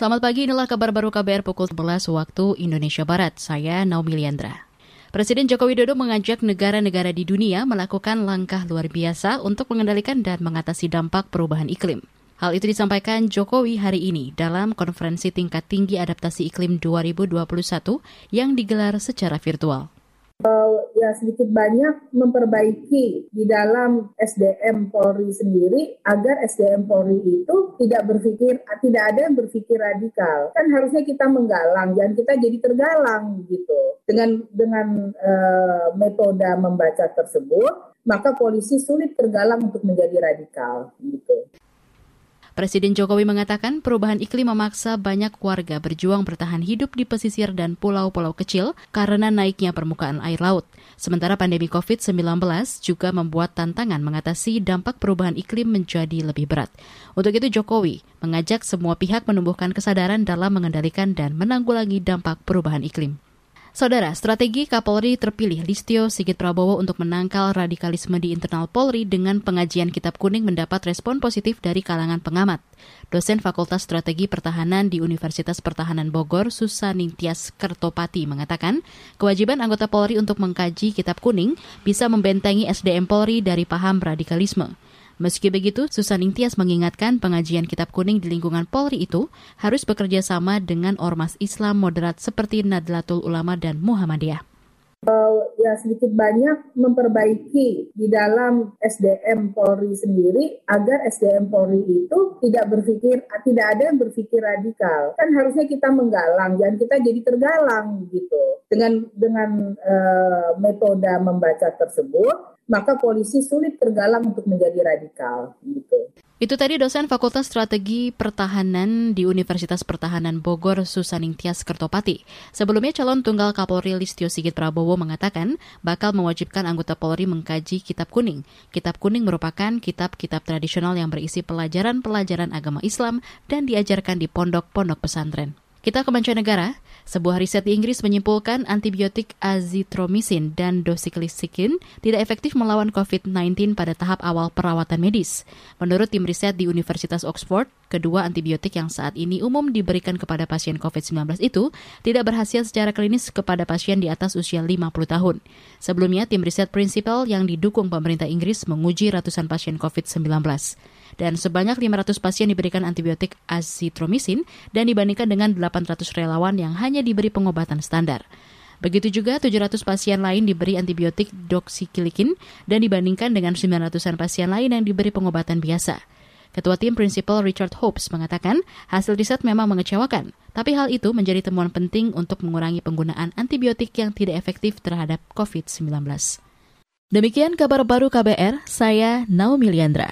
Selamat pagi, inilah kabar baru KBR pukul 11 waktu Indonesia Barat. Saya Naomi Liandra. Presiden Joko Widodo mengajak negara-negara di dunia melakukan langkah luar biasa untuk mengendalikan dan mengatasi dampak perubahan iklim. Hal itu disampaikan Jokowi hari ini dalam konferensi tingkat tinggi adaptasi iklim 2021 yang digelar secara virtual ya sedikit banyak memperbaiki di dalam SDM Polri sendiri agar SDM Polri itu tidak berpikir tidak ada yang berpikir radikal kan harusnya kita menggalang jangan kita jadi tergalang gitu dengan dengan uh, metode membaca tersebut maka polisi sulit tergalang untuk menjadi radikal gitu. Presiden Jokowi mengatakan perubahan iklim memaksa banyak warga berjuang bertahan hidup di pesisir dan pulau-pulau kecil karena naiknya permukaan air laut. Sementara pandemi COVID-19 juga membuat tantangan mengatasi dampak perubahan iklim menjadi lebih berat. Untuk itu Jokowi mengajak semua pihak menumbuhkan kesadaran dalam mengendalikan dan menanggulangi dampak perubahan iklim. Saudara, strategi Kapolri terpilih Listio Sigit Prabowo untuk menangkal radikalisme di internal Polri dengan pengajian kitab kuning mendapat respon positif dari kalangan pengamat. Dosen Fakultas Strategi Pertahanan di Universitas Pertahanan Bogor, Susanintias Kertopati mengatakan, kewajiban anggota Polri untuk mengkaji kitab kuning bisa membentengi SDM Polri dari paham radikalisme. Meski begitu, Susaning Tias mengingatkan pengajian kitab kuning di lingkungan Polri itu harus bekerja sama dengan ormas Islam moderat seperti Nadlatul Ulama dan Muhammadiyah uh, ya sedikit banyak memperbaiki di dalam SDM Polri sendiri agar SDM Polri itu tidak berpikir tidak ada yang berpikir radikal kan harusnya kita menggalang jangan kita jadi tergalang gitu dengan dengan uh, metode membaca tersebut maka polisi sulit tergalang untuk menjadi radikal gitu. Itu tadi dosen Fakultas Strategi Pertahanan di Universitas Pertahanan Bogor Susaning Tias Kertopati. Sebelumnya calon tunggal Kapolri Listio Sigit Prabowo mengatakan bakal mewajibkan anggota Polri mengkaji Kitab Kuning. Kitab Kuning merupakan kitab-kitab tradisional yang berisi pelajaran-pelajaran agama Islam dan diajarkan di pondok-pondok pesantren. Kita ke mancanegara. Sebuah riset di Inggris menyimpulkan antibiotik azitromisin dan dosikliksikin tidak efektif melawan COVID-19 pada tahap awal perawatan medis. Menurut tim riset di Universitas Oxford, kedua antibiotik yang saat ini umum diberikan kepada pasien COVID-19 itu tidak berhasil secara klinis kepada pasien di atas usia 50 tahun. Sebelumnya, tim riset prinsipal yang didukung pemerintah Inggris menguji ratusan pasien COVID-19 dan sebanyak 500 pasien diberikan antibiotik azitromisin dan dibandingkan dengan 800 relawan yang hanya diberi pengobatan standar. Begitu juga 700 pasien lain diberi antibiotik doxycycline dan dibandingkan dengan 900-an pasien lain yang diberi pengobatan biasa. Ketua tim prinsipal Richard Hopes mengatakan hasil riset memang mengecewakan, tapi hal itu menjadi temuan penting untuk mengurangi penggunaan antibiotik yang tidak efektif terhadap COVID-19. Demikian kabar baru KBR, saya Naomi Liandra.